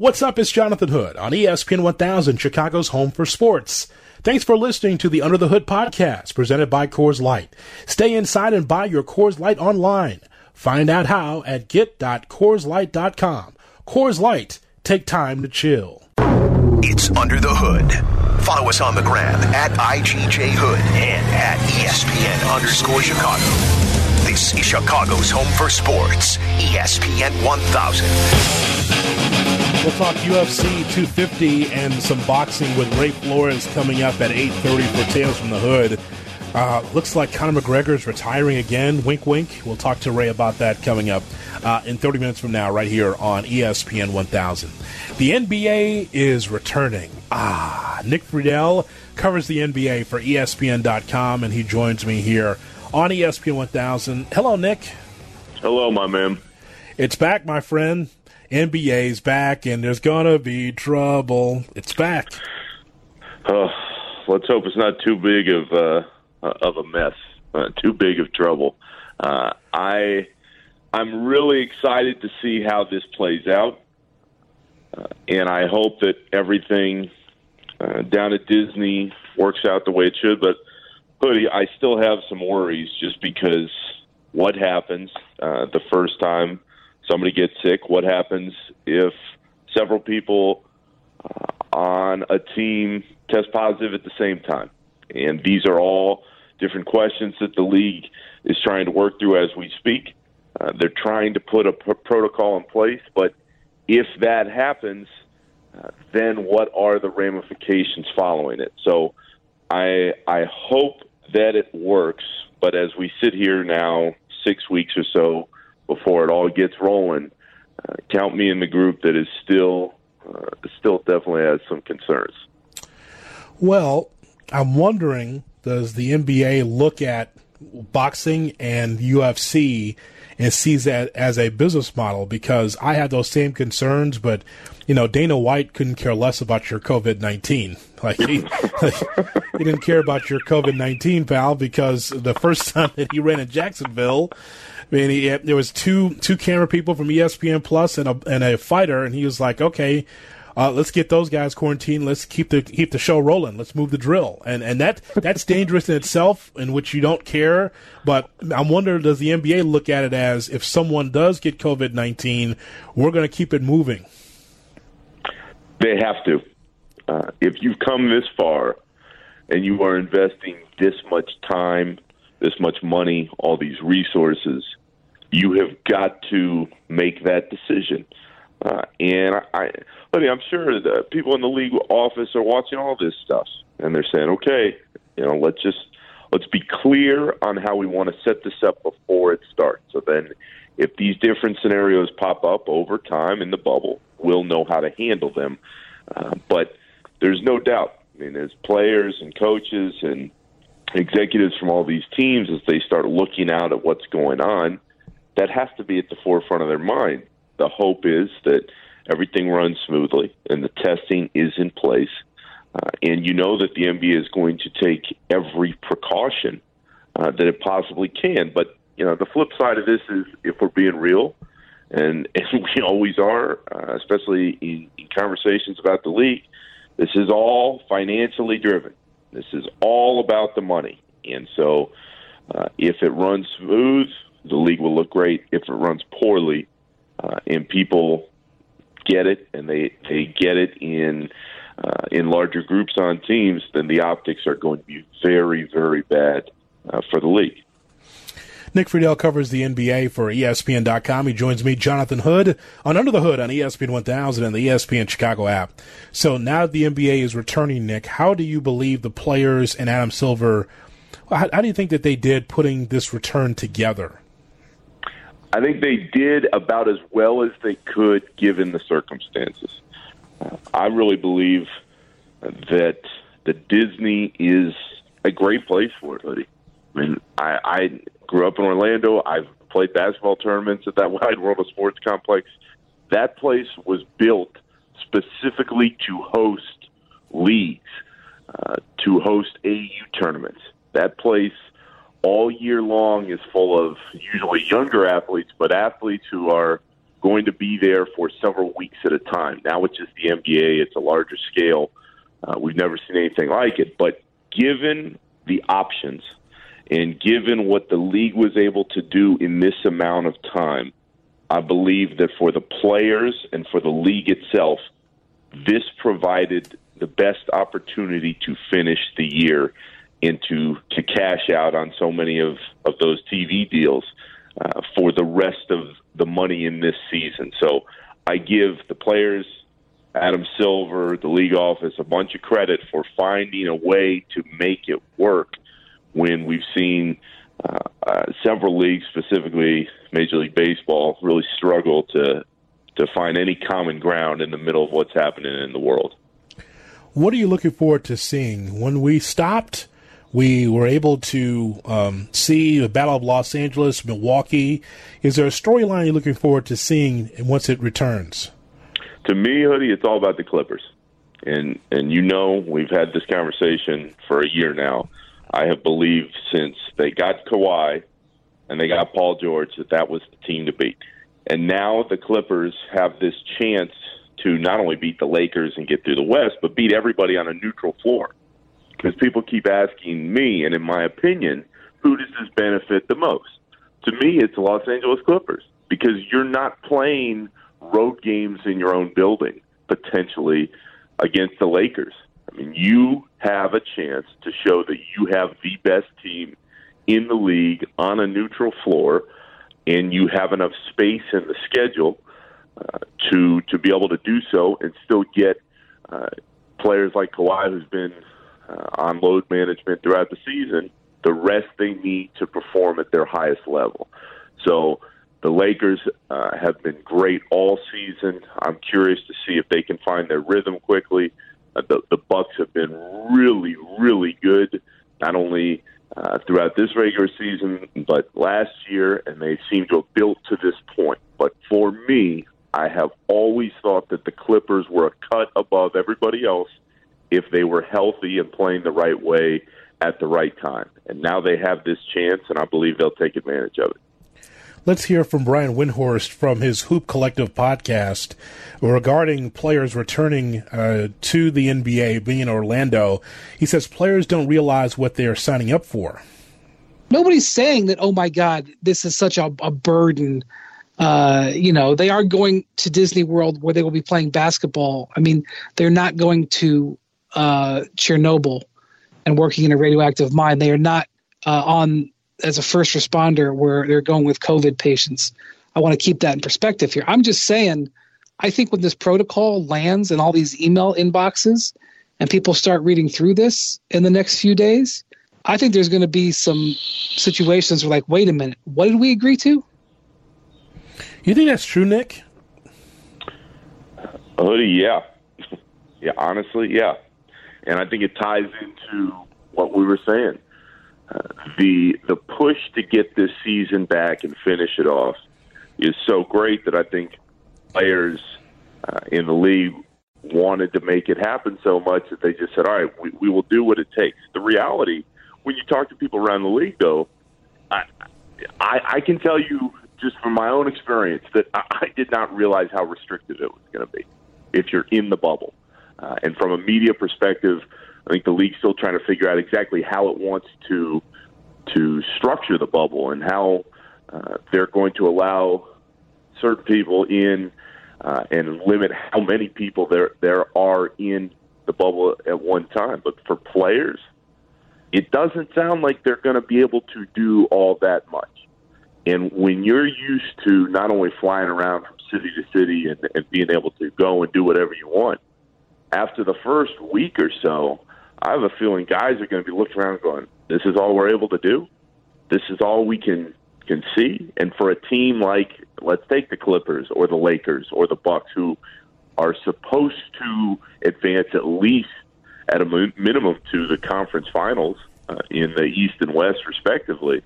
What's up? It's Jonathan Hood on ESPN 1000, Chicago's home for sports. Thanks for listening to the Under the Hood podcast presented by Coors Light. Stay inside and buy your Coors Light online. Find out how at get.coorslight.com. Coors Light, take time to chill. It's Under the Hood. Follow us on the gram at IGJ Hood and at ESPN underscore Chicago. This is Chicago's home for sports, ESPN 1000. We'll talk UFC 250 and some boxing with Ray Flores coming up at 8:30 for Tales from the Hood. Uh, looks like Conor McGregor is retiring again. Wink, wink. We'll talk to Ray about that coming up uh, in 30 minutes from now, right here on ESPN 1000. The NBA is returning. Ah, Nick Friedell covers the NBA for ESPN.com, and he joins me here on ESPN 1000. Hello, Nick. Hello, my man. It's back, my friend. NBA's back, and there's gonna be trouble. It's back. Uh, let's hope it's not too big of uh, of a mess, uh, too big of trouble. Uh, I I'm really excited to see how this plays out, uh, and I hope that everything uh, down at Disney works out the way it should. But Hoodie, I still have some worries just because what happens uh, the first time somebody gets sick, what happens if several people uh, on a team test positive at the same time? And these are all different questions that the league is trying to work through as we speak. Uh, they're trying to put a p- protocol in place, but if that happens, uh, then what are the ramifications following it? So I I hope that it works, but as we sit here now, six weeks or so before it all gets rolling, uh, count me in the group that is still uh, still definitely has some concerns. Well, I'm wondering, does the NBA look at boxing and UFC and sees that as a business model? Because I had those same concerns, but you know, Dana White couldn't care less about your COVID nineteen. Like he, like, he didn't care about your COVID nineteen, pal, because the first time that he ran in Jacksonville, I mean, he, there was two two camera people from ESPN Plus and a and a fighter, and he was like, okay. Uh, let's get those guys quarantined. Let's keep the keep the show rolling. Let's move the drill, and and that that's dangerous in itself, in which you don't care. But I'm wondering, does the NBA look at it as if someone does get COVID nineteen, we're going to keep it moving? They have to. Uh, if you've come this far, and you are investing this much time, this much money, all these resources, you have got to make that decision. Uh, and I, I mean, I'm sure the people in the league office are watching all this stuff, and they're saying, okay, you know, let's just let's be clear on how we want to set this up before it starts. So then, if these different scenarios pop up over time in the bubble, we'll know how to handle them. Uh, but there's no doubt. I mean, as players and coaches and executives from all these teams, as they start looking out at what's going on, that has to be at the forefront of their mind. The hope is that everything runs smoothly and the testing is in place. Uh, and you know that the NBA is going to take every precaution uh, that it possibly can. But, you know, the flip side of this is if we're being real, and, and we always are, uh, especially in, in conversations about the league, this is all financially driven. This is all about the money. And so uh, if it runs smooth, the league will look great. If it runs poorly, uh, and people get it, and they they get it in uh, in larger groups on teams, then the optics are going to be very very bad uh, for the league. Nick Friedell covers the NBA for ESPN.com. He joins me, Jonathan Hood, on Under the Hood on ESPN 1000 and the ESPN Chicago app. So now the NBA is returning, Nick. How do you believe the players and Adam Silver, how, how do you think that they did putting this return together? I think they did about as well as they could given the circumstances. Uh, I really believe that the Disney is a great place for it, Hoodie. I mean, I grew up in Orlando. I've played basketball tournaments at that Wide World of Sports complex. That place was built specifically to host leagues, uh, to host AU tournaments. That place all year long is full of usually younger athletes, but athletes who are going to be there for several weeks at a time. Now it's just the NBA; it's a larger scale. Uh, we've never seen anything like it. But given the options and given what the league was able to do in this amount of time, I believe that for the players and for the league itself, this provided the best opportunity to finish the year and to, to cash out on so many of, of those TV deals uh, for the rest of the money in this season. So I give the players, Adam Silver, the league office, a bunch of credit for finding a way to make it work when we've seen uh, uh, several leagues, specifically Major League Baseball, really struggle to to find any common ground in the middle of what's happening in the world. What are you looking forward to seeing when we stopped? We were able to um, see the Battle of Los Angeles, Milwaukee. Is there a storyline you're looking forward to seeing once it returns? To me, Hoodie, it's all about the Clippers, and and you know we've had this conversation for a year now. I have believed since they got Kawhi and they got Paul George that that was the team to beat. And now the Clippers have this chance to not only beat the Lakers and get through the West, but beat everybody on a neutral floor because people keep asking me, and in my opinion, who does this benefit the most? To me, it's the Los Angeles Clippers because you're not playing road games in your own building potentially against the Lakers. I mean, you have a chance to show that you have the best team in the league on a neutral floor, and you have enough space in the schedule uh, to to be able to do so and still get uh, players like Kawhi, who's been uh, on load management throughout the season, the rest they need to perform at their highest level. So the Lakers uh, have been great all season. I'm curious to see if they can find their rhythm quickly. Uh, the, the Bucks have been really, really good, not only uh, throughout this regular season, but last year, and they seem to have built to this point. But for me, I have always thought that the Clippers were a cut above everybody else if they were healthy and playing the right way at the right time. And now they have this chance, and I believe they'll take advantage of it. Let's hear from Brian Windhorst from his Hoop Collective podcast regarding players returning uh, to the NBA, being in Orlando. He says players don't realize what they are signing up for. Nobody's saying that, oh my God, this is such a, a burden. Uh, you know, they are going to Disney World where they will be playing basketball. I mean, they're not going to uh, Chernobyl and working in a radioactive mine. They are not uh, on as a first responder where they're going with COVID patients. I want to keep that in perspective here. I'm just saying, I think when this protocol lands in all these email inboxes and people start reading through this in the next few days, I think there's going to be some situations where, like, wait a minute, what did we agree to? You think that's true, Nick? Hoodie, yeah. yeah, honestly, yeah and I think it ties into what we were saying. The the push to get this season back and finish it off is so great that I think players uh, in the league wanted to make it happen so much that they just said, "All right, we, we will do what it takes." The reality, when you talk to people around the league, though, I I, I can tell you just from my own experience that I, I did not realize how restrictive it was going to be if you're in the bubble. Uh, and from a media perspective, I think the league's still trying to figure out exactly how it wants to to structure the bubble and how uh, they're going to allow certain people in uh, and limit how many people there there are in the bubble at one time. But for players, it doesn't sound like they're going to be able to do all that much. And when you're used to not only flying around from city to city and, and being able to go and do whatever you want, after the first week or so, I have a feeling guys are going to be looking around going, "This is all we're able to do. This is all we can can see." And for a team like, let's take the Clippers or the Lakers or the Bucks, who are supposed to advance at least at a minimum to the conference finals uh, in the East and West, respectively,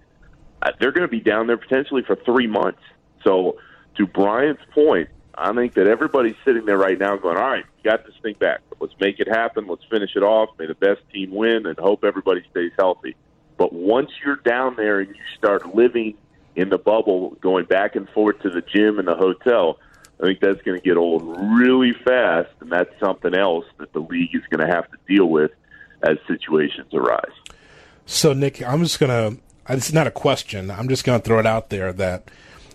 uh, they're going to be down there potentially for three months. So, to Brian's point, I think that everybody's sitting there right now going, all right, got this thing back. Let's make it happen. Let's finish it off. May the best team win and hope everybody stays healthy. But once you're down there and you start living in the bubble, going back and forth to the gym and the hotel. I think that's going to get old really fast, and that's something else that the league is going to have to deal with as situations arise. So, Nick, I'm just going to, it's not a question, I'm just going to throw it out there that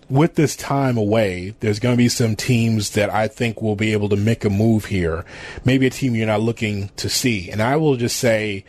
with this time away, there's going to be some teams that I think will be able to make a move here. Maybe a team you're not looking to see. And I will just say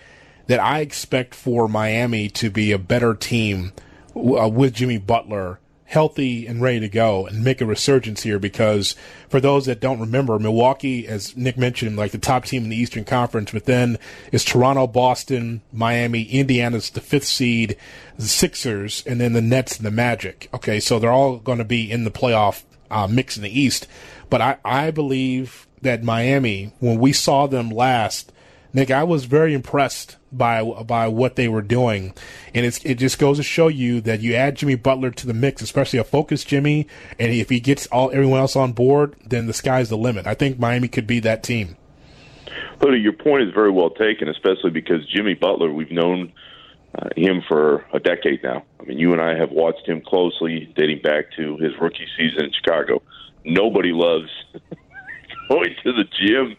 that I expect for Miami to be a better team uh, with Jimmy Butler healthy and ready to go and make a resurgence here because for those that don't remember, Milwaukee, as Nick mentioned, like the top team in the Eastern Conference, but then is Toronto, Boston, Miami, Indiana's the fifth seed, the Sixers, and then the Nets and the Magic. Okay, so they're all going to be in the playoff uh, mix in the East. But I, I believe that Miami, when we saw them last, Nick, I was very impressed by by what they were doing, and it's it just goes to show you that you add Jimmy Butler to the mix, especially a focused Jimmy, and if he gets all everyone else on board, then the sky's the limit. I think Miami could be that team. Hoodie, your point is very well taken, especially because Jimmy Butler, we've known uh, him for a decade now. I mean, you and I have watched him closely, dating back to his rookie season in Chicago. Nobody loves going to the gym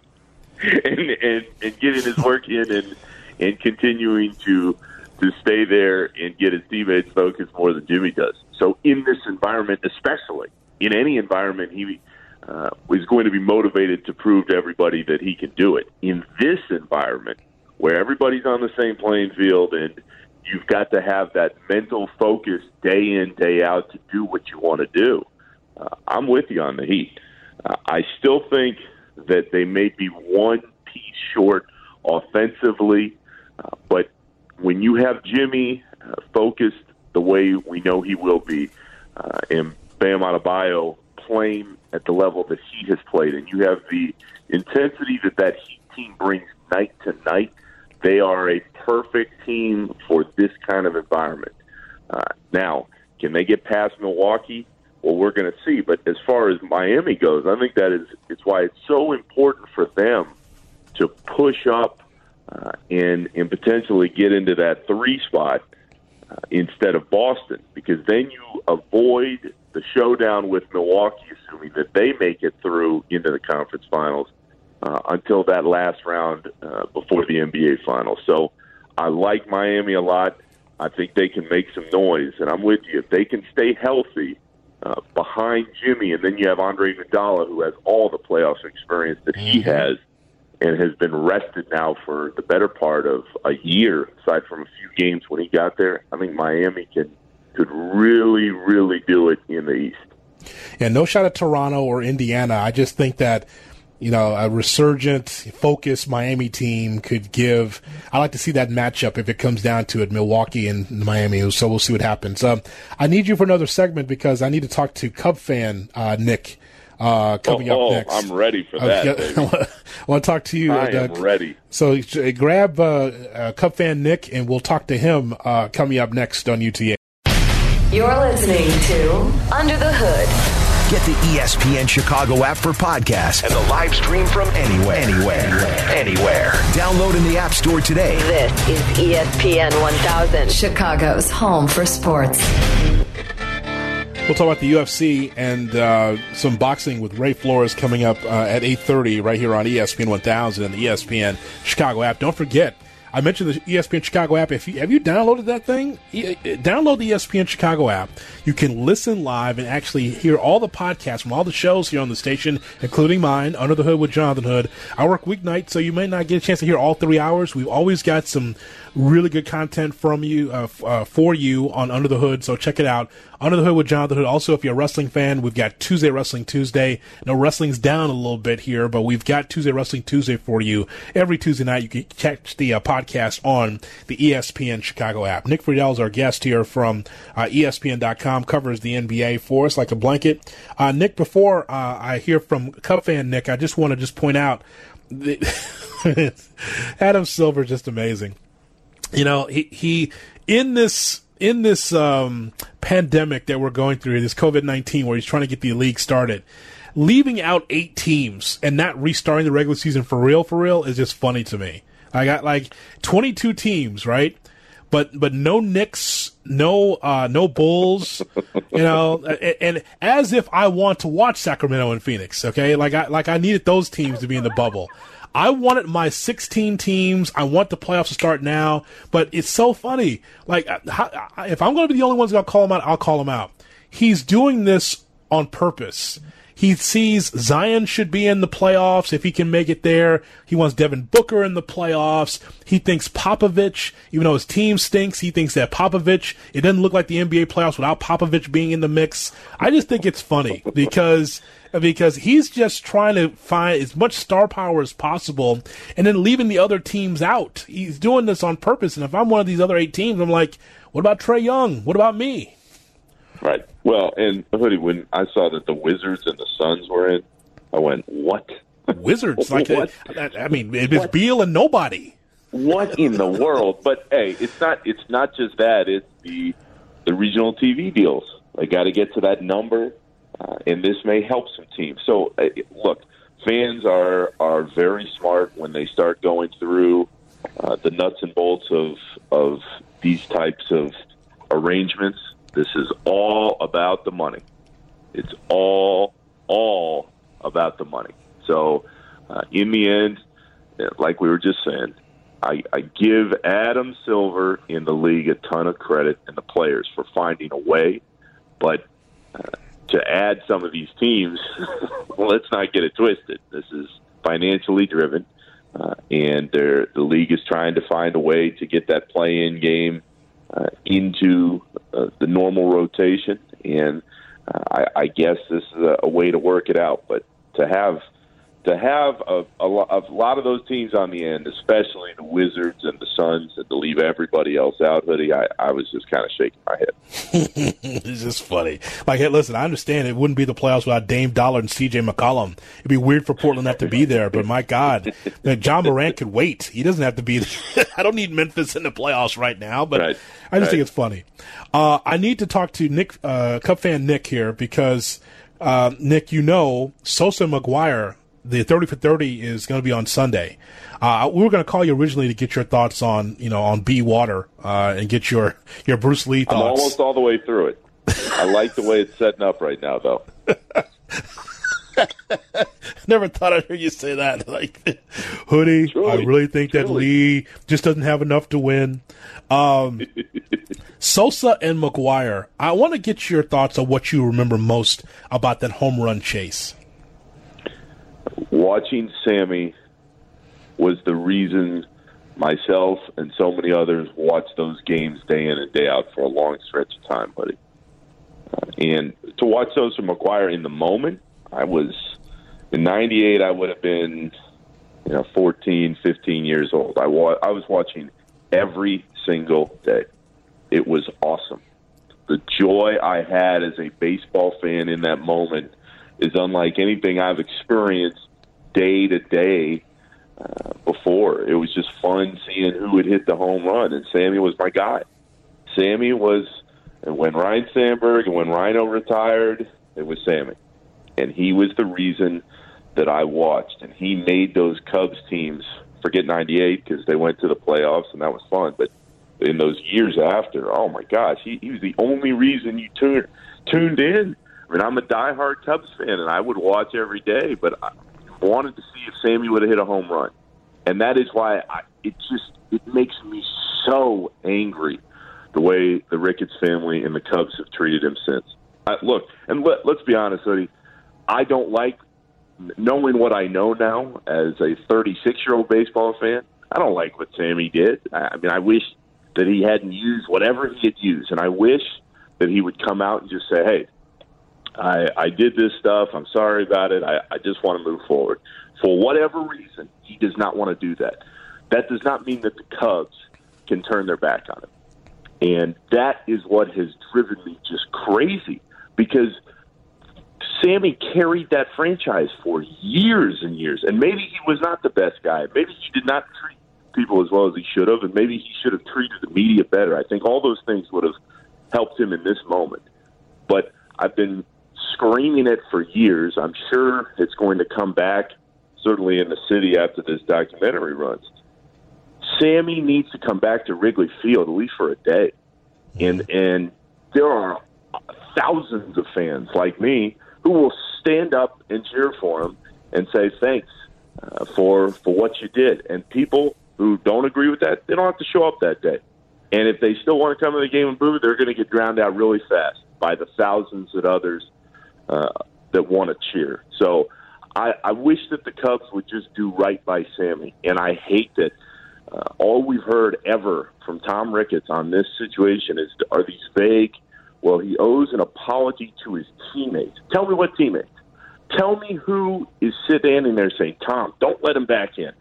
and, and and getting his work in and and continuing to to stay there and get his teammates focused more than Jimmy does. So in this environment, especially in any environment, he uh, is going to be motivated to prove to everybody that he can do it. In this environment, where everybody's on the same playing field and you've got to have that mental focus day in day out to do what you want to do. Uh, I'm with you on the Heat. Uh, I still think that they may be one piece short offensively, uh, but when you have Jimmy uh, focused the way we know he will be, uh, and Bam Adebayo playing at the level that he has played, and you have the intensity that that Heat team brings night to night, they are a perfect team for this kind of environment. Uh, now, can they get past Milwaukee? Well, we're going to see. But as far as Miami goes, I think that is it's why it's so important for them to push up uh, and and potentially get into that three spot uh, instead of Boston, because then you avoid the showdown with Milwaukee, assuming that they make it through into the conference finals uh, until that last round uh, before the NBA finals. So I like Miami a lot. I think they can make some noise, and I'm with you. If they can stay healthy uh, behind Jimmy, and then you have Andre Iguodala, who has all the playoff experience that he mm-hmm. has, and has been rested now for the better part of a year, aside from a few games when he got there. I think Miami can could really, really do it in the East. Yeah, no shot at Toronto or Indiana. I just think that you know, a resurgent, focused Miami team could give. I like to see that matchup if it comes down to it, Milwaukee and Miami. So we'll see what happens. Um, I need you for another segment because I need to talk to Cub fan uh, Nick. Uh, coming oh, up next. I'm ready for that. I want to talk to you. I uh, am ready. So uh, grab uh, uh, Cub fan Nick, and we'll talk to him uh, coming up next on UTA. You're listening to Under the Hood Get the ESPN Chicago app for podcasts and the live stream from anywhere. Anywhere. Anywhere. Download in the App Store today. This is ESPN 1000, Chicago's home for sports. We'll talk about the UFC and uh, some boxing with Ray Flores coming up uh, at 8.30 right here on ESPN 1000 and the ESPN Chicago app. Don't forget, I mentioned the ESPN Chicago app. If you have you downloaded that thing, download the ESPN Chicago app. You can listen live and actually hear all the podcasts from all the shows here on the station, including mine, Under the Hood with Jonathan Hood. I work weeknights, so you may not get a chance to hear all three hours. We've always got some really good content from you uh, f- uh, for you on Under the Hood. So check it out. Under the Hood with Jonathan Hood. Also, if you're a wrestling fan, we've got Tuesday Wrestling Tuesday. No, wrestling's down a little bit here, but we've got Tuesday Wrestling Tuesday for you. Every Tuesday night, you can catch the uh, podcast on the ESPN Chicago app. Nick Friedell is our guest here from uh, ESPN.com, covers the NBA for us like a blanket. Uh, Nick, before uh, I hear from Cub fan Nick, I just want to just point out Adam Silver just amazing. You know, he, he in this in this um, pandemic that we're going through, this COVID nineteen, where he's trying to get the league started, leaving out eight teams and not restarting the regular season for real, for real, is just funny to me. I got like twenty two teams, right? but but no Knicks, no uh, no Bulls, you know, and, and, as if I want to watch Sacramento and Phoenix. Okay, like I like I needed those teams to be in the bubble. I wanted my 16 teams. I want the playoffs to start now, but it's so funny. Like, uh, how, if I'm going to be the only ones going to call him out, I'll call him out. He's doing this on purpose. He sees Zion should be in the playoffs if he can make it there. He wants Devin Booker in the playoffs. He thinks Popovich, even though his team stinks, he thinks that Popovich, it doesn't look like the NBA playoffs without Popovich being in the mix. I just think it's funny because because he's just trying to find as much star power as possible and then leaving the other teams out. He's doing this on purpose. And if I'm one of these other eight teams, I'm like, what about Trae Young? What about me? Right. Well, and hoodie, when I saw that the Wizards and the Suns were in, I went, "What? Wizards? like, what? I mean, it was Beal and nobody. What in the world? But hey, it's not. It's not just that. It's the the regional TV deals. They got to get to that number, and this may help some teams. So, uh, look, fans are are very smart when they start going through uh, the nuts and bolts of of these types of arrangements this is all about the money. It's all, all about the money. So, uh, in the end, like we were just saying, I, I give Adam Silver in the league a ton of credit and the players for finding a way. But uh, to add some of these teams, let's not get it twisted. This is financially driven, uh, and the league is trying to find a way to get that play-in game uh, into uh, the normal rotation, and uh, I, I guess this is a, a way to work it out. But to have to have a, a, a lot of those teams on the end, especially the Wizards and the Suns, and to leave everybody else out, hoodie, I, I was just kind of shaking my head. it's just funny. Like, hey, listen, I understand it wouldn't be the playoffs without Dame Dollar and C.J. McCollum. It'd be weird for Portland not to be there, but my God, Ja Morant could wait. He doesn't have to be. There. I don't need Memphis in the playoffs right now, but right. I just right. think it's funny. Uh, I need to talk to Nick, uh, Cub fan Nick here because. Uh, Nick, you know, Sosa McGwire the 30 for 30 is going to be on Sunday. Uh, we were going to call you originally to get your thoughts on, you know, on Be Water uh, and get your, your Bruce Lee thoughts. I'm almost all the way through it. I like the way it's setting up right now, though. Never thought I'd hear you say that. Like, hoodie, truly, I really think truly. that Lee just doesn't have enough to win. Um, Sosa and McGwire, I want to get your thoughts on what you remember most about that home run chase watching Sammy was the reason myself and so many others watched those games day in and day out for a long stretch of time, buddy. Uh, and to watch those from McGwire in the moment, I was in '98. I would have been, you know, 14, 15 years old. I wa- I was watching every single day. It was awesome. The joy I had as a baseball fan in that moment is unlike anything I've experienced day to day uh, before. It was just fun seeing who would hit the home run, and Sammy was my guy. Sammy was, and when Ryne Sandberg and when Ryno retired, it was Sammy, and he was the reason that I watched, and he made those Cubs teams. Forget '98 because they went to the playoffs and that was fun, but in those years after, oh my gosh, he, he was the only reason you tuned tuned in. I mean, I'm a diehard Cubs fan, and I would watch every day, but I, wanted to see if Sammy would have hit a home run, and that is why I, it just it makes me so angry the way the Ricketts family and the Cubs have treated him since. I, look, and let, let's be honest, Hoodie, I don't like knowing what I know now as a 36 year old baseball fan. I don't like what Sammy did. I, I mean, I wish that he hadn't used whatever he had used, and I wish that he would come out and just say, "Hey, I, I did this stuff. I'm sorry about it. I, I just want to move forward. For whatever reason, he does not want to do that. That does not mean that the Cubs can turn their back on him. And that is what has driven me just crazy because Sammy carried that franchise for years and years. And maybe he was not the best guy. Maybe he did not treat people as well as he should have. And maybe he should have treated the media better. I think all those things would have helped him in this moment. But I've been screaming it for years. I'm sure it's going to come back, certainly in the city after this documentary runs. Sammy needs to come back to Wrigley Field at least for a day, and and there are thousands of fans like me who will stand up and cheer for him and say thanks uh, for for what you did. And people who don't agree with that, they don't have to show up that day. And if they still want to come to the game and boo, they're going to get drowned out really fast by the thousands of others uh, that want to cheer. So I, I wish that the Cubs would just do right by Sammy. And I hate that uh, all we've heard ever from Tom Ricketts on this situation is are these vague. Well, he owes an apology to his teammates. Tell me what teammates. Tell me who is standing there saying, Tom, don't let him back in.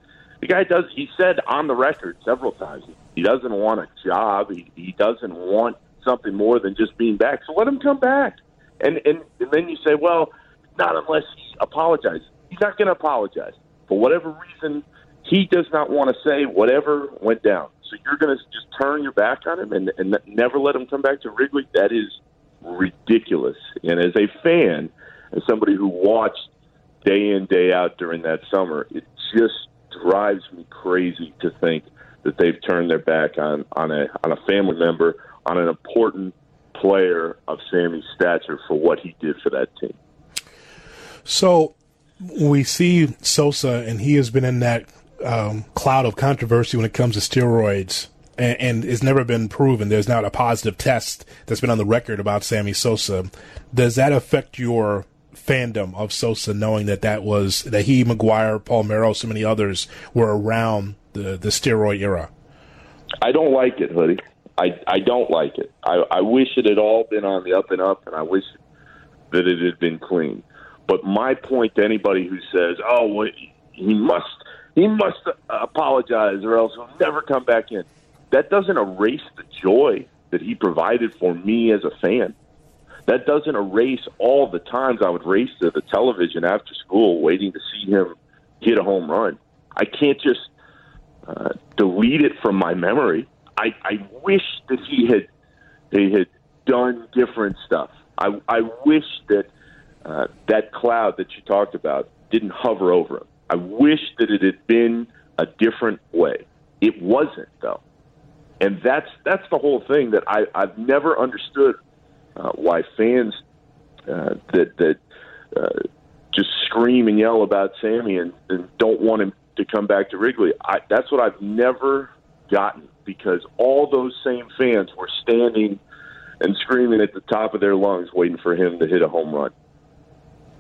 The guy does. He said on the record several times he doesn't want a job. He, he doesn't want something more than just being back. So let him come back. And and, and then you say, well, not unless he apologizes. He's not going to apologize for whatever reason. He does not want to say whatever went down. So you're going to just turn your back on him and, and never let him come back to Wrigley. That is ridiculous. And as a fan, as somebody who watched day in day out during that summer, it just drives me crazy to think that they've turned their back on on a on a family member, on an important player of Sammy's stature for what he did for that team. So we see Sosa, and he has been in that um, cloud of controversy when it comes to steroids, and, and, it's never been proven. There's not a positive test that's been on the record about Sammy Sosa. Does that affect your fandom of Sosa, knowing that that was that he, McGwire, Palmeiro, so many others were around the the steroid era? I don't like it, hoodie. I I don't like it. I I wish it had all been on the up and up, and I wish that it had been clean. But my point to anybody who says, "Oh, well, he must he must apologize, or else he'll never come back in," that doesn't erase the joy that he provided for me as a fan that doesn't erase all the times I would race to the television after school waiting to see him hit a home run. I can't just uh, delete it from my memory. I, I wish that he had he had done different stuff. I, I wish that uh, that cloud that you talked about didn't hover over him. I wish that it had been a different way. It wasn't though, and that's that's the whole thing that I, I've never understood uh, why fans uh, that that uh, just scream and yell about Sammy and, and don't want him to come back to Wrigley. I, that's what I've never gotten because all those same fans were standing and screaming at the top of their lungs, waiting for him to hit a home run.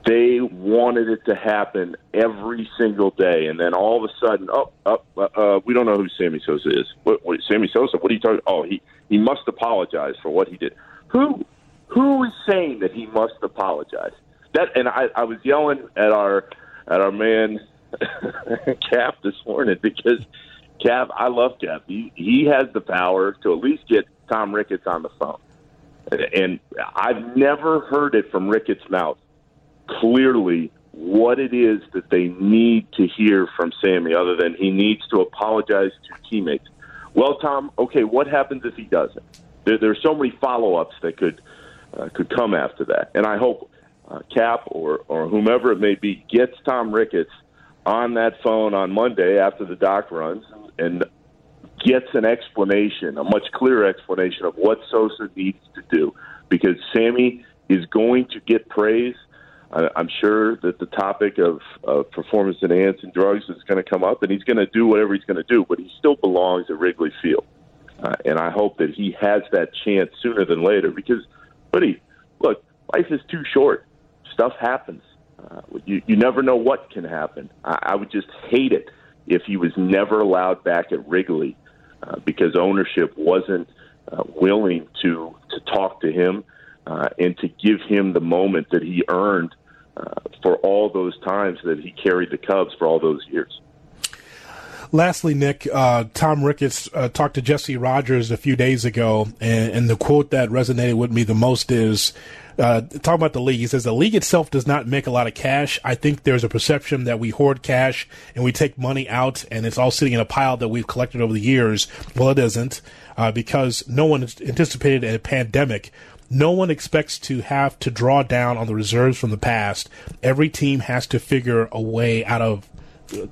They wanted it to happen every single day, and then all of a sudden, oh, oh uh, uh, we don't know who Sammy Sosa is. What, what, Sammy Sosa? What are you talking? Oh, he he must apologize for what he did. Who? Who is saying that he must apologize? That and I, I was yelling at our at our man Cap this morning because Cap, I love Cap. He he has the power to at least get Tom Ricketts on the phone, and I've never heard it from Ricketts' mouth clearly what it is that they need to hear from Sammy, other than he needs to apologize to teammates. Well, Tom, okay, what happens if he doesn't? There, there are so many follow ups that could uh, could come after that. And I hope uh, Cap or, or whomever it may be gets Tom Ricketts on that phone on Monday after the doc runs and gets an explanation, a much clearer explanation of what Sosa needs to do. Because Sammy is going to get praise. I'm sure that the topic of, of performance enhancing drugs is going to come up, and he's going to do whatever he's going to do, but he still belongs at Wrigley Field. Uh, and I hope that he has that chance sooner than later because – Buddy, look, life is too short. Stuff happens. Uh, you, you never know what can happen. I, I would just hate it if he was never allowed back at Wrigley uh, because ownership wasn't uh, willing to to talk to him uh, and to give him the moment that he earned uh, for all those times that he carried the Cubs for all those years. Lastly, Nick, uh, Tom Ricketts uh, talked to Jesse Rogers a few days ago, and, and, the quote that resonated with me the most is uh, talking about the league. He says the league itself does not make a lot of cash. I think there's a perception that we hoard cash and we take money out, and it's all sitting in a pile that we've collected over the years. Well, it isn't, uh, because no one anticipated a pandemic. No one expects to have to draw down on the reserves from the past. Every team has to figure a way out of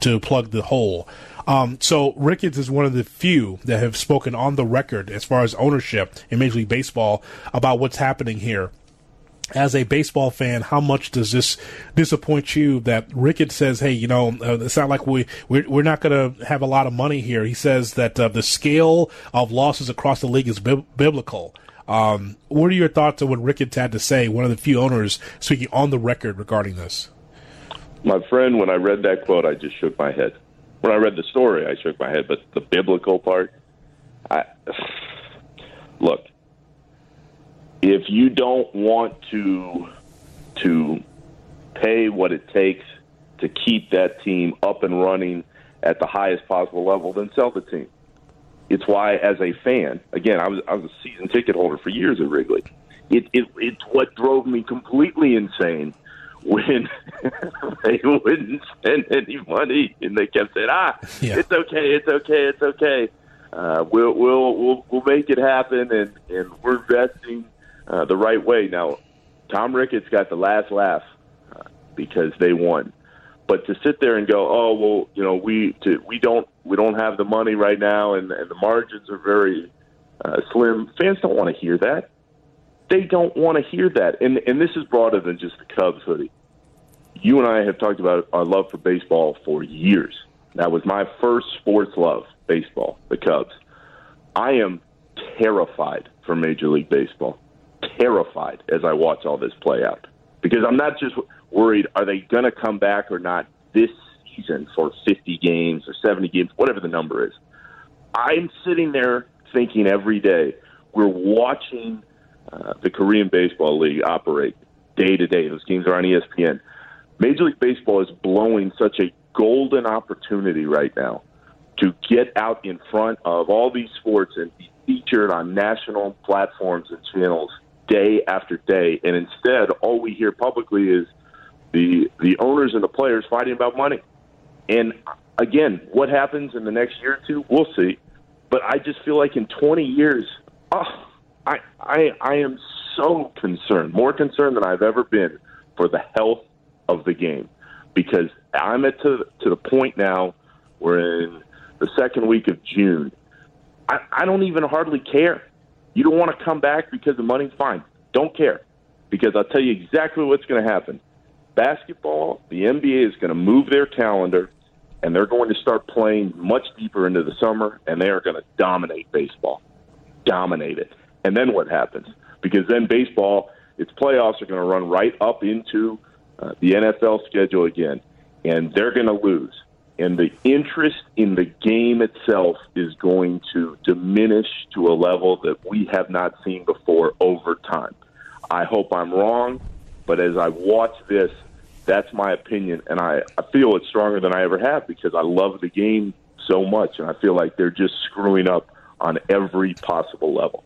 to plug the hole. Um, so Ricketts is one of the few that have spoken on the record as far as ownership in Major League Baseball about what's happening here. As a baseball fan, how much does this disappoint you that Rickett says, "Hey, you know, uh, it's not like we we're, we're not going to have a lot of money here." He says that uh, the scale of losses across the league is bi- biblical. Um, what are your thoughts on what Ricketts had to say? One of the few owners speaking on the record regarding this. My friend, when I read that quote, I just shook my head. When I read the story, I shook my head. But the biblical part, I look. If you don't want to to pay what it takes to keep that team up and running at the highest possible level, then sell the team. It's why, as a fan, again, I was I was a season ticket holder for years at Wrigley. It, it it's what drove me completely insane when they wouldn't spend any money and they kept saying, "Ah, Yeah. it's okay, it's okay, it's okay. Uh, we'll we'll we'll we'll make it happen, and and we're investing uh, the right way." Now, Tom Ricketts got the last laugh uh, because they won. But to sit there and go, oh well, you know, we to, we don't we don't have the money right now, and, and the margins are very uh, slim. Fans don't want to hear that. They don't want to hear that, and and this is broader than just the Cubs hoodie. You and I have talked about our love for baseball for years. That was my first sports love, baseball, the Cubs. I am terrified for Major League Baseball. Terrified as I watch all this play out. Because I'm not just worried, are they going to come back or not this season for 50 games or 70 games, whatever the number is. I'm sitting there thinking every day, we're watching uh, the Korean Baseball League operate day to day. Those games are on ESPN. Major League Baseball is blowing such a golden opportunity right now to get out in front of all these sports and be featured on national platforms and channels day after day. And instead, all we hear publicly is the the owners and the players fighting about money. And again, what happens in the next year or two, we'll see. But I just feel like in 20 years, oh, I I I am so concerned, more concerned than I've ever been for the health of the game, because I'm at to to the point now where in the second week of June, I, I don't even hardly care. You don't want to come back because the money's fine. Don't care, because I'll tell you exactly what's going to happen. Basketball, the NBA is going to move their calendar, and they're going to start playing much deeper into the summer, and they are going to dominate baseball, dominate it. And then what happens? Because then baseball, its playoffs are going to run right up into uh, the NFL schedule again, and they're going to lose. And the interest in the game itself is going to diminish to a level that we have not seen before over time. I hope I'm wrong, but as I watch this, that's my opinion, and I, I feel it's stronger than I ever have because I love the game so much, and I feel like they're just screwing up on every possible level.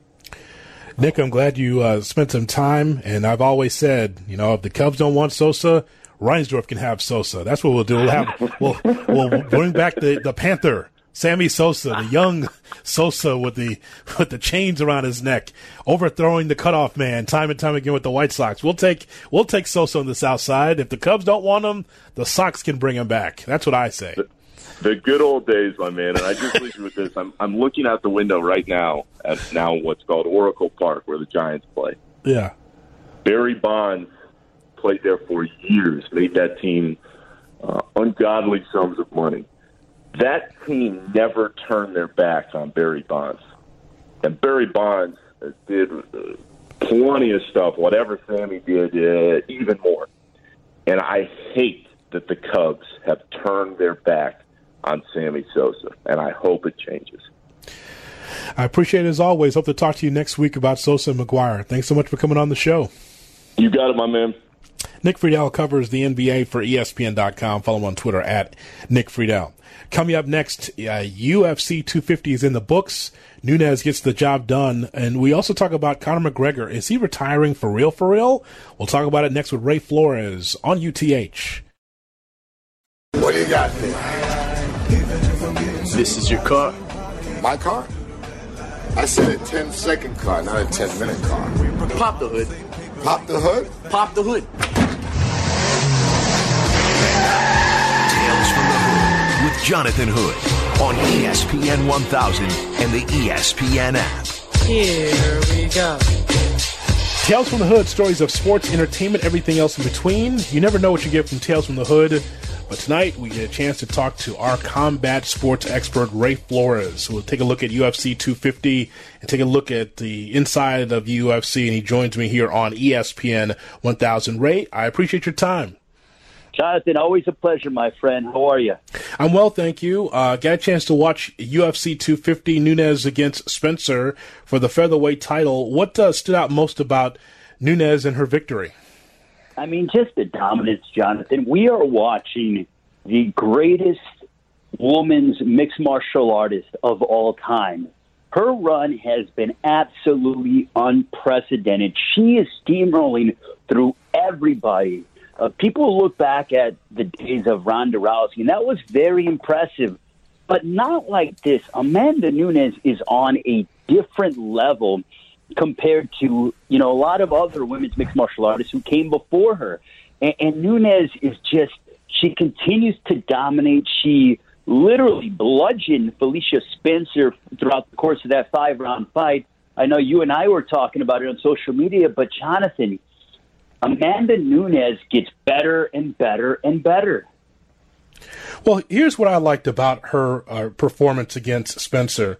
Nick, I'm glad you uh, spent some time, and I've always said, you know, if the Cubs don't want Sosa, Reinsdorf can have Sosa. That's what we'll do. We'll have we'll we'll bring back the, the Panther, Sammy Sosa, the young Sosa with the with the chains around his neck, overthrowing the cutoff man time and time again with the White Sox. We'll take we'll take Sosa on the South Side. If the Cubs don't want him, the Sox can bring him back. That's what I say. The good old days, my man. And I just leave you with this. I'm, I'm looking out the window right now at now what's called Oracle Park, where the Giants play. Yeah. Barry Bonds played there for years, made that team uh, ungodly sums of money. That team never turned their back on Barry Bonds. And Barry Bonds did uh, plenty of stuff, whatever Sammy did, uh, even more. And I hate that the Cubs have turned their back on Sammy Sosa, and I hope it changes. I appreciate it as always. Hope to talk to you next week about Sosa and McGwire. Thanks so much for coming on the show. You got it, my man. Nick Friedell covers the NBA for ESPN.com. Follow him on Twitter at Nick Friedell. Coming up next, uh, UFC 250 is in the books. Nunes gets the job done. And we also talk about Conor McGregor. Is he retiring for real, for real? We'll talk about it next with Ray Flores on UTH. What do you got there? This is your car. My car? I said a 10 second car, not a 10 minute car. Pop the hood. Pop the hood? Pop the hood. Tales from the Hood. With Jonathan Hood on ESPN 1000 and the ESPN app. Here we go. Tales from the Hood, stories of sports, entertainment, everything else in between. You never know what you get from Tales from the Hood. But tonight we get a chance to talk to our combat sports expert, Ray Flores. We'll take a look at UFC 250 and take a look at the inside of UFC. And he joins me here on ESPN 1000. Ray, I appreciate your time. Jonathan, always a pleasure, my friend. How are you? I'm well, thank you. Uh, got a chance to watch UFC 250 Nunes against Spencer for the featherweight title. What uh, stood out most about Nunes and her victory? I mean, just the dominance, Jonathan. We are watching the greatest woman's mixed martial artist of all time. Her run has been absolutely unprecedented. She is steamrolling through everybody. Uh, people look back at the days of Ronda Rousey, and that was very impressive, but not like this. Amanda Nunes is on a different level compared to you know a lot of other women's mixed martial artists who came before her. And, and Nunes is just she continues to dominate. She literally bludgeoned Felicia Spencer throughout the course of that five round fight. I know you and I were talking about it on social media, but Jonathan, Amanda Nunes gets better and better and better. Well, here's what I liked about her uh, performance against Spencer.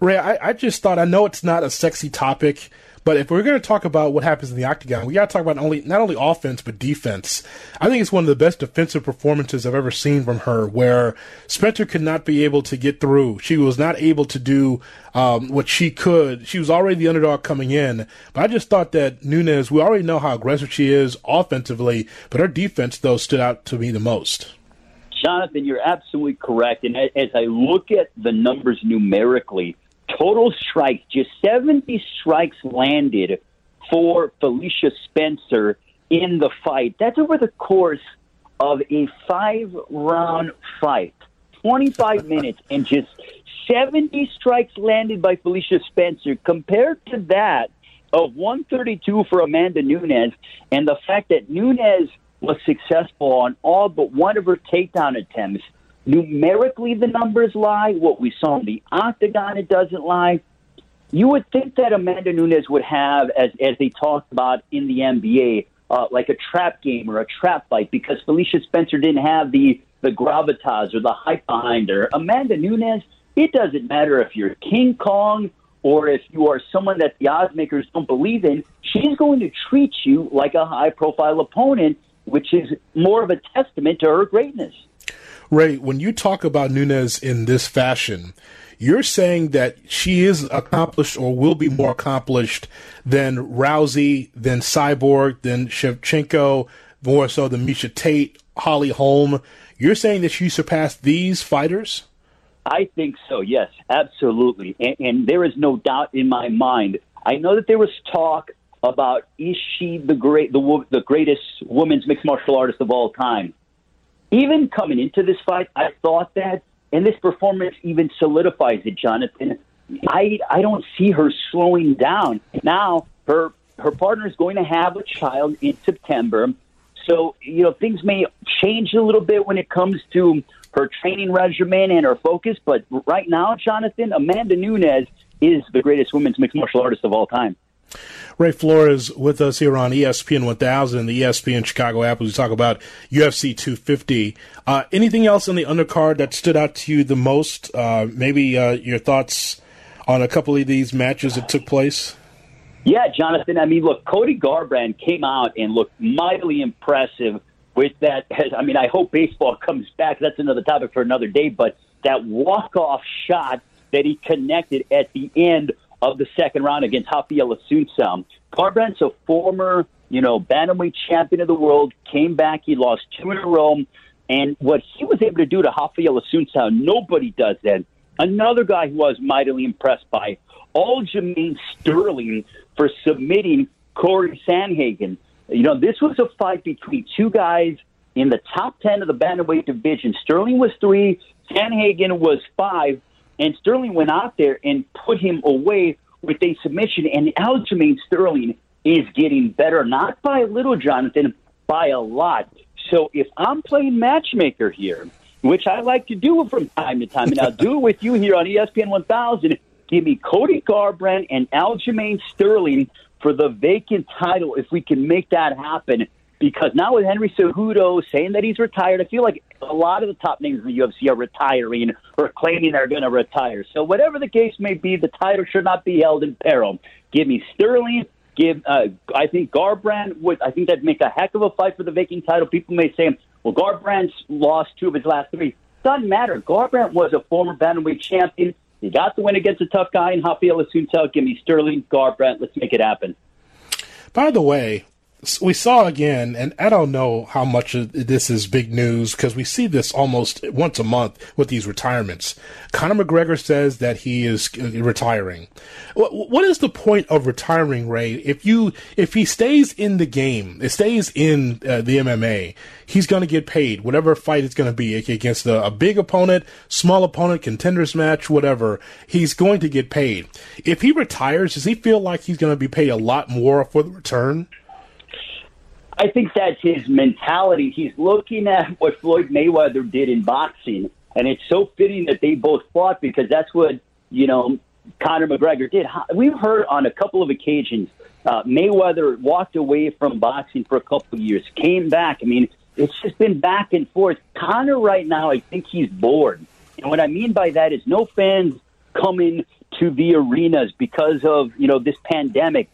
Ray, I, I just thought I know it's not a sexy topic, but if we're going to talk about what happens in the octagon, we got to talk about only not only offense but defense. I think it's one of the best defensive performances I've ever seen from her, where Spencer could not be able to get through. She was not able to do um, what she could. She was already the underdog coming in, but I just thought that Nunes. We already know how aggressive she is offensively, but her defense though stood out to me the most. Jonathan, you're absolutely correct. And as I look at the numbers numerically, total strikes, just 70 strikes landed for Felicia Spencer in the fight. That's over the course of a five round fight, 25 minutes, and just 70 strikes landed by Felicia Spencer compared to that of 132 for Amanda Nunes, and the fact that Nunes was successful on all but one of her takedown attempts numerically the numbers lie. What we saw in the octagon, it doesn't lie. You would think that Amanda Nunes would have, as as they talked about in the NBA, uh, like a trap game or a trap fight, because Felicia Spencer didn't have the the gravitas or the hype behind her. Amanda Nunes, it doesn't matter if you're King Kong or if you are someone that the odds makers don't believe in. She's going to treat you like a high profile opponent, which is more of a testament to her greatness. Ray, when you talk about Nunes in this fashion, you're saying that she is accomplished or will be more accomplished than Rousey, than Cyborg, than Shevchenko, more so than Miesha Tate, Holly Holm. You're saying that she surpassed these fighters? I think so. Yes, absolutely. And, and there is no doubt in my mind. I know that there was talk about is she the great the the greatest women's mixed martial artist of all time? Even coming into this fight, I thought that, and this performance even solidifies it, Jonathan. I I don't see her slowing down. Now her her partner is going to have a child in September, so you know things may change a little bit when it comes to her training regimen and her focus. But right now, Jonathan, Amanda Nunes is the greatest women's mixed martial artist of all time. Ray Flores with us here on ESPN 1000 and the ESPN Chicago app we talk about UFC 250. Uh, anything else on the undercard that stood out to you the most? Uh, maybe uh, your thoughts on a couple of these matches that took place? Yeah, Jonathan. I mean, look, Cody Garbrandt came out and looked mightily impressive with that. I mean, I hope baseball comes back. That's another topic for another day. But that walk-off shot that he connected at the end of the second round against Raphael Assunção. Garbrandt's a former, you know, bantamweight champion of the world, came back, he lost two in a row, and what he was able to do to Raphael Assunção, nobody does that. Another guy who I was mightily impressed by, Aljamain Sterling for submitting Corey Sandhagen. You know, this was a fight between two guys in the top 10 of the bantamweight division. Sterling was three, Sandhagen was five, and Sterling went out there and put him away with a submission. And Aljamain Sterling is getting better, not by a little, Jonathan, by a lot. So if I'm playing matchmaker here, which I like to do from time to time, and I'll do it with you here on ESPN 1000. Give me Cody Garbrandt and Aljamain Sterling for the vacant title if we can make that happen. Because now with Henry Cejudo saying that he's retired, I feel like a lot of the top names in the UFC are retiring or claiming they're going to retire. So whatever the case may be, the title should not be held in peril. Give me Sterling. Give uh, I think Garbrandt would. I think that'd make a heck of a fight for the vacant title. People may say, "Well, Garbrandt's lost two of his last three. Doesn't matter. Garbrandt was a former bantamweight champion. He got the win against a tough guy in Raphael Assunção. Give me Sterling, Garbrandt. Let's make it happen. By the way, we saw again, and I don't know how much this is big news because we see this almost once a month with these retirements. Conor McGregor says that he is uh, retiring. What, what is the point of retiring, Ray? If you if he stays in the game, it stays in uh, the MMA, he's going to get paid whatever fight it's going to be against a, a big opponent, small opponent, contenders match, whatever. He's going to get paid. If he retires, does he feel like he's going to be paid a lot more for the return? I think that's his mentality. He's looking at what Floyd Mayweather did in boxing, and it's so fitting that they both fought because that's what you know Conor McGregor did. We've heard on a couple of occasions uh, Mayweather walked away from boxing for a couple of years, came back. I mean, it's just been back and forth. Conor right now, I think he's bored, and what I mean by that is no fans coming to the arenas because of you know this pandemic.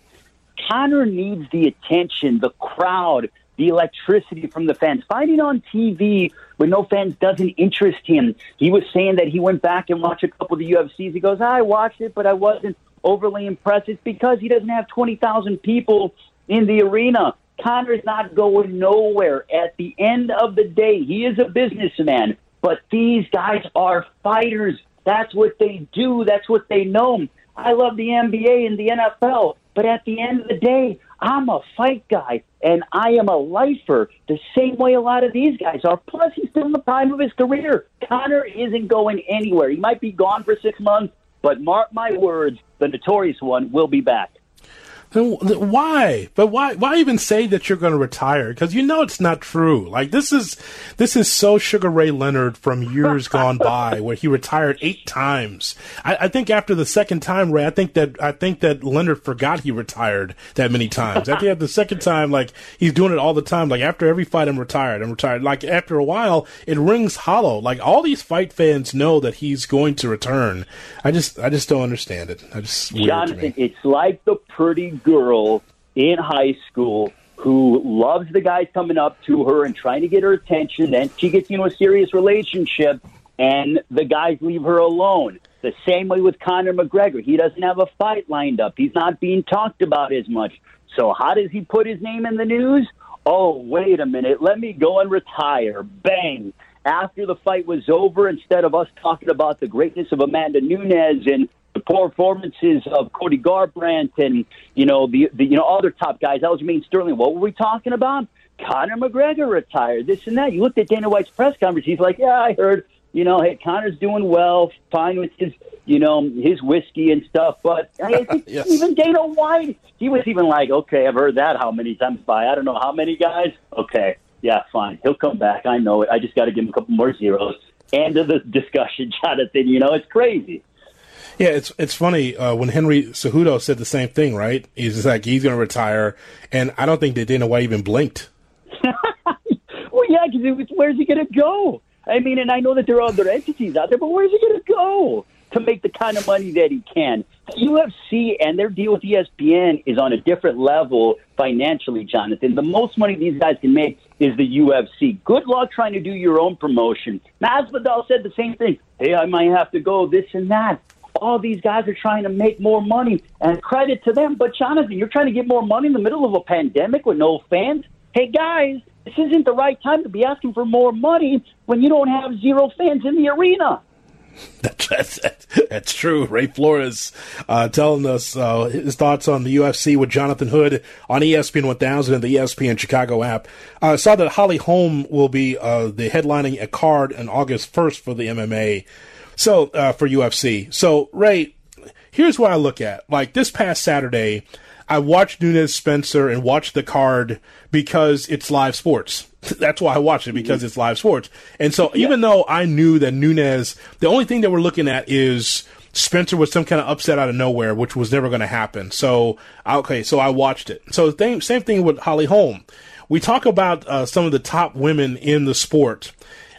Conor needs the attention, the crowd, the electricity from the fans. Fighting on TV when no fans doesn't interest him. He was saying that he went back and watched a couple of the UFCs. He goes, I watched it, but I wasn't overly impressed. It's because he doesn't have 20,000 people in the arena. Conor's not going nowhere. At the end of the day, he is a businessman, but these guys are fighters. That's what they do. That's what they know. I love the NBA and the NFL, but at the end of the day, I'm a fight guy and I am a lifer the same way a lot of these guys are. Plus, he's still in the prime of his career. Conor isn't going anywhere. He might be gone for six months, but mark my words, the notorious one will be back. Then why? But why? Why even say that you're going to retire? Because you know it's not true. Like this is this is so Sugar Ray Leonard from years gone by, where he retired eight times. I, I, think after the second time, Ray, I think that I think that Leonard forgot he retired that many times. I think the second time, like he's doing it all the time. Like after every fight, I'm retired. I'm retired. Like after a while, it rings hollow. Like all these fight fans know that he's going to return. I just I just don't understand it. I just Jonathan, it's like the pretty girl in high school who loves the guy coming up to her and trying to get her attention. Then she gets into a serious relationship, and the guys leave her alone. The same way with Conor McGregor. He doesn't have a fight lined up. He's not being talked about as much. So how does he put his name in the news? Oh, wait a minute. Let me go and retire. Bang. After the fight was over, instead of us talking about the greatness of Amanda Nunes and performances of Cody Garbrandt and you know the, the you know other top guys. That was mean Sterling. What were we talking about? Conor McGregor retired. This and that. You looked at Dana White's press conference. He's like, yeah, I heard. You know, hey, Conor's doing well, fine with his you know his whiskey and stuff. But I think Yes. even Dana White, he was even like, okay, I've heard that how many times by I don't know how many guys. Okay, yeah, fine, he'll come back. I know it. I just got to give him a couple more zeros. End of the discussion, Jonathan. You know, it's crazy. Yeah, it's it's funny uh, when Henry Cejudo said the same thing, right? He's just like he's going to retire, and I don't think that Dana White even blinked. Well, yeah, because where's he going to go? I mean, and I know that there are other entities out there, but where's he going to go to make the kind of money that he can? The UFC and their deal with ESPN is on a different level financially, Jonathan. The most money these guys can make is the UFC. Good luck trying to do your own promotion. Masvidal said the same thing. Hey, I might have to go this and that. All these guys are trying to make more money, and credit to them. But Jonathan, you're trying to get more money in the middle of a pandemic with no fans. Hey, guys, this isn't the right time to be asking for more money when you don't have zero fans in the arena. That's, that's, that's true. Ray Flores uh, telling us uh, his thoughts on the UFC with Jonathan Hood on ESPN 1000 and the ESPN Chicago app. I uh, saw that Holly Holm will be uh, the headlining a card on August 1st for the MMA. So uh, for UFC. So Ray, here's what I look at. Like this past Saturday, I watched Nunes Spencer and watched the card because it's live sports. That's why I watched it because it's live sports. And so even though I knew that Nunes, the only thing that we're looking at is Spencer was some kind of upset out of nowhere, which was never going to happen. So okay, so I watched it. So same same thing with Holly Holm. We talk about uh, some of the top women in the sport.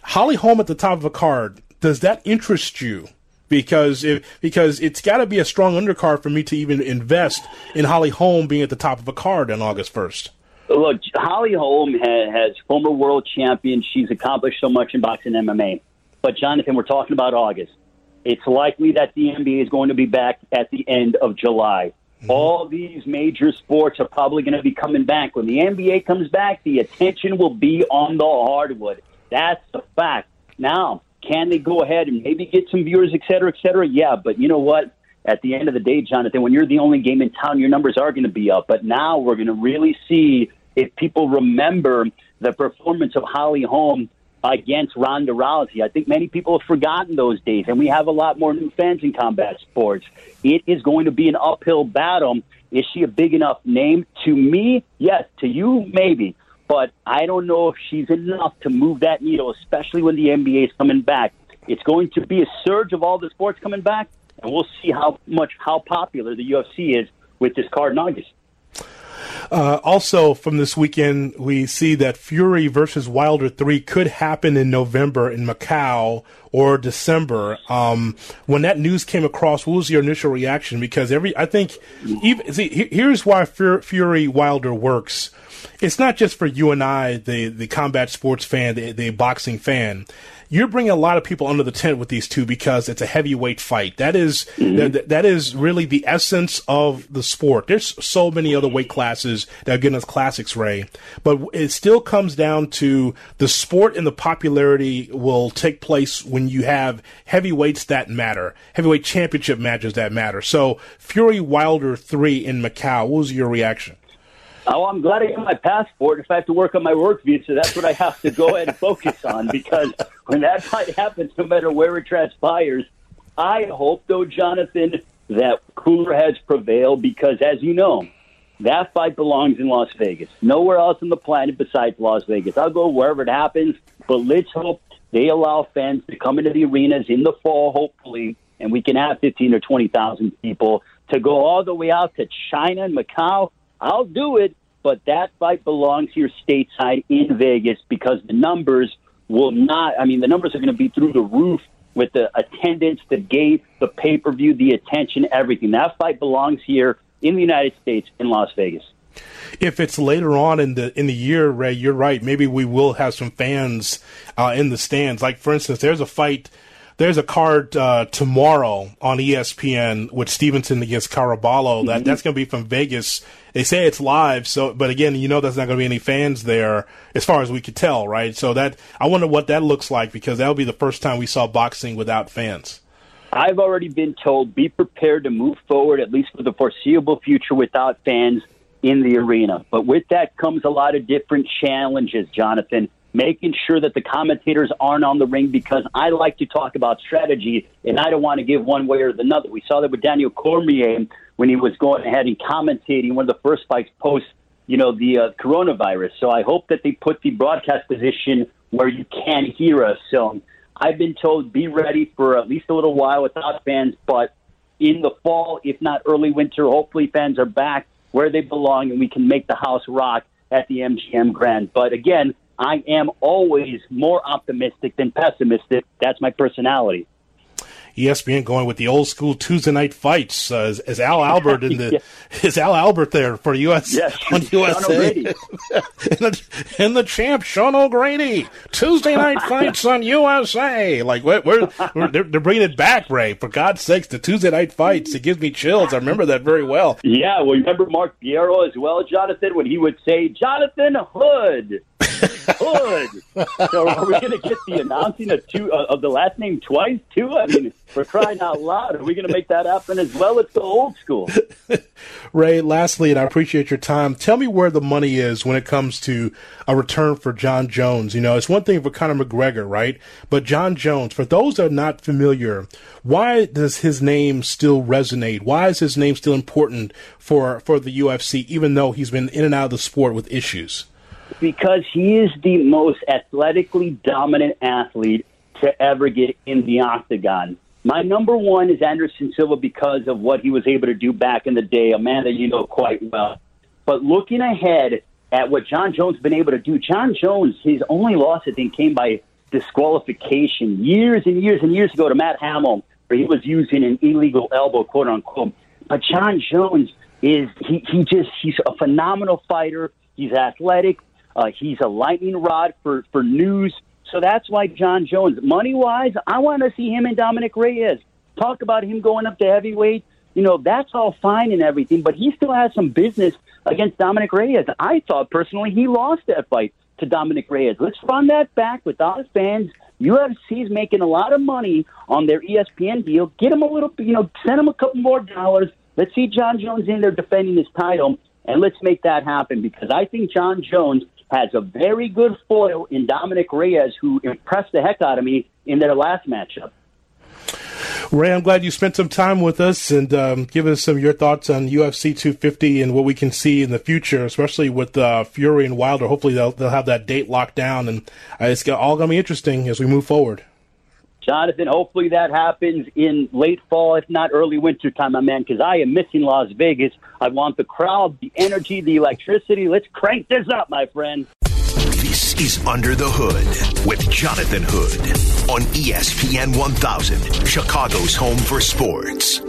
Holly Holm at the top of a card. Does that interest you? Because if, because it's got to be a strong undercard for me to even invest in Holly Holm being at the top of a card on August first. Look, Holly Holm has, has former world champion. She's accomplished so much in boxing and MMA. But Jonathan, we're talking about August. It's likely that the NBA is going to be back at the end of July. Mm-hmm. All these major sports are probably going to be coming back. When the NBA comes back, the attention will be on the hardwood. That's the fact. Now, can they go ahead and maybe get some viewers, et cetera, et cetera? Yeah, but you know what? At the end of the day, Jonathan, when you're the only game in town, your numbers are going to be up. But now we're going to really see if people remember the performance of Holly Holm against Ronda Rousey. I think many people have forgotten those days, and we have a lot more new fans in combat sports. It is going to be an uphill battle. Is she a big enough name? To me, yes. To you, maybe but I don't know if she's enough to move that needle, especially when the NBA is coming back. It's going to be a surge of all the sports coming back, and we'll see how much how popular the UFC is with this card in August. Uh, also, from this weekend, we see that Fury versus Wilder 3 could happen in November in Macau or December. Um, when that news came across, what was your initial reaction? Because every, I think, even, see, here's why Fury Wilder works it's not just for you and I, the the combat sports fan, the, the boxing fan. You're bringing a lot of people under the tent with these two because it's a heavyweight fight. That is, mm-hmm. that, that is really the essence of the sport. There's so many other weight classes that are getting us classics, Ray, but it still comes down to the sport and the popularity will take place when you have heavyweights that matter, heavyweight championship matches that matter. So Fury Wilder three in Macau. What was your reaction? Oh, I'm glad I got my passport. If I have to work on my work visa, that's what I have to go ahead and focus on because when that fight happens, no matter where it transpires, I hope, though, Jonathan, that cooler heads prevail because, as you know, that fight belongs in Las Vegas. Nowhere else on the planet besides Las Vegas. I'll go wherever it happens, but let's hope they allow fans to come into the arenas in the fall, hopefully, and we can have 15 or 20,000 people to go all the way out to China and Macau I'll do it, but that fight belongs here stateside in Vegas because the numbers will not, I mean, the numbers are going to be through the roof with the attendance, the gate, the pay per view, the attention, everything. That fight belongs here in the United States in Las Vegas. If it's later on in the in the year, Ray, you're right. Maybe we will have some fans uh, in the stands. Like for instance, there's a fight there's a card uh, tomorrow on ESPN with Stevenson against Caraballo. That mm-hmm. that's going to be from Vegas. They say it's live, so but again, you know, there's not going to be any fans there as far as we could tell, right? So that I wonder what that looks like because that'll be the first time we saw boxing without fans. I've already been told be prepared to move forward at least for the foreseeable future without fans in the arena. But with that comes a lot of different challenges, Jonathan making sure that the commentators aren't on the ring because I like to talk about strategy and I don't want to give one way or the other. We saw that with Daniel Cormier when he was going ahead and commentating one of the first fights post, you know, the uh, coronavirus. So I hope that they put the broadcast position where you can hear us. So I've been told be ready for at least a little while without fans, but in the fall, if not early winter, hopefully fans are back where they belong and we can make the house rock at the MGM Grand. But again, I am always more optimistic than pessimistic. That's my personality. ESPN going with the old school Tuesday night fights. Uh, is, is, Al Albert in the is Al Albert there for US yes, on USA and, the, and the champ Sean O'Grady Tuesday night fights on USA. Like we're, we're, we're they're, they're, bringing it back, Ray. For God's sakes, the Tuesday night fights. It gives me chills. I remember that very well. Yeah, well, remember Mark Beiro as well, Jonathan, when he would say Jonathan Hood. Hood. so are we going to get the announcing of two uh, of the last name twice too? I mean, for crying out loud, are we going to make that happen as well? It's the old school. Ray, lastly, and I appreciate your time. Tell me where the money is when it comes to a return for Jon Jones. You know, it's one thing for Conor McGregor, right? But Jon Jones, for those that are not familiar, why does his name still resonate? Why is his name still important for for the UFC, even though he's been in and out of the sport with issues? Because he is the most athletically dominant athlete to ever get in the octagon. My number one is Anderson Silva because of what he was able to do back in the day, a man that you know quite well. But looking ahead at what Jon Jones has been able to do, Jon Jones, his only loss, I think, came by disqualification years and years and years ago to Matt Hamill, where he was using an illegal elbow, quote unquote. But Jon Jones is he he just he's a phenomenal fighter. He's athletic. Uh, he's a lightning rod for for news. So that's why Jon Jones, money wise, I want to see him and Dominick Reyes. Talk about him going up to heavyweight. You know, that's all fine and everything, but he still has some business against Dominick Reyes. I thought personally he lost that fight to Dominick Reyes. Let's run that back with all without fans. UFC is making a lot of money on their ESPN deal. Get him a little, you know, send him a couple more dollars. Let's see Jon Jones in there defending his title, and let's make that happen because I think Jon Jones has a very good foil in Dominick Reyes, who impressed the heck out of me in their last matchup. Ray, I'm glad you spent some time with us and um, give us some of your thoughts on UFC 250 and what we can see in the future, especially with uh, Fury and Wilder. Hopefully, they'll, they'll have that date locked down, and uh, it's all going to be interesting as we move forward. Jonathan, hopefully that happens in late fall, if not early winter time, my man, because I am missing Las Vegas. I want the crowd, the energy, the electricity. Let's crank this up, my friend. This is Under the Hood with Jonathan Hood on ESPN 1000, Chicago's home for sports.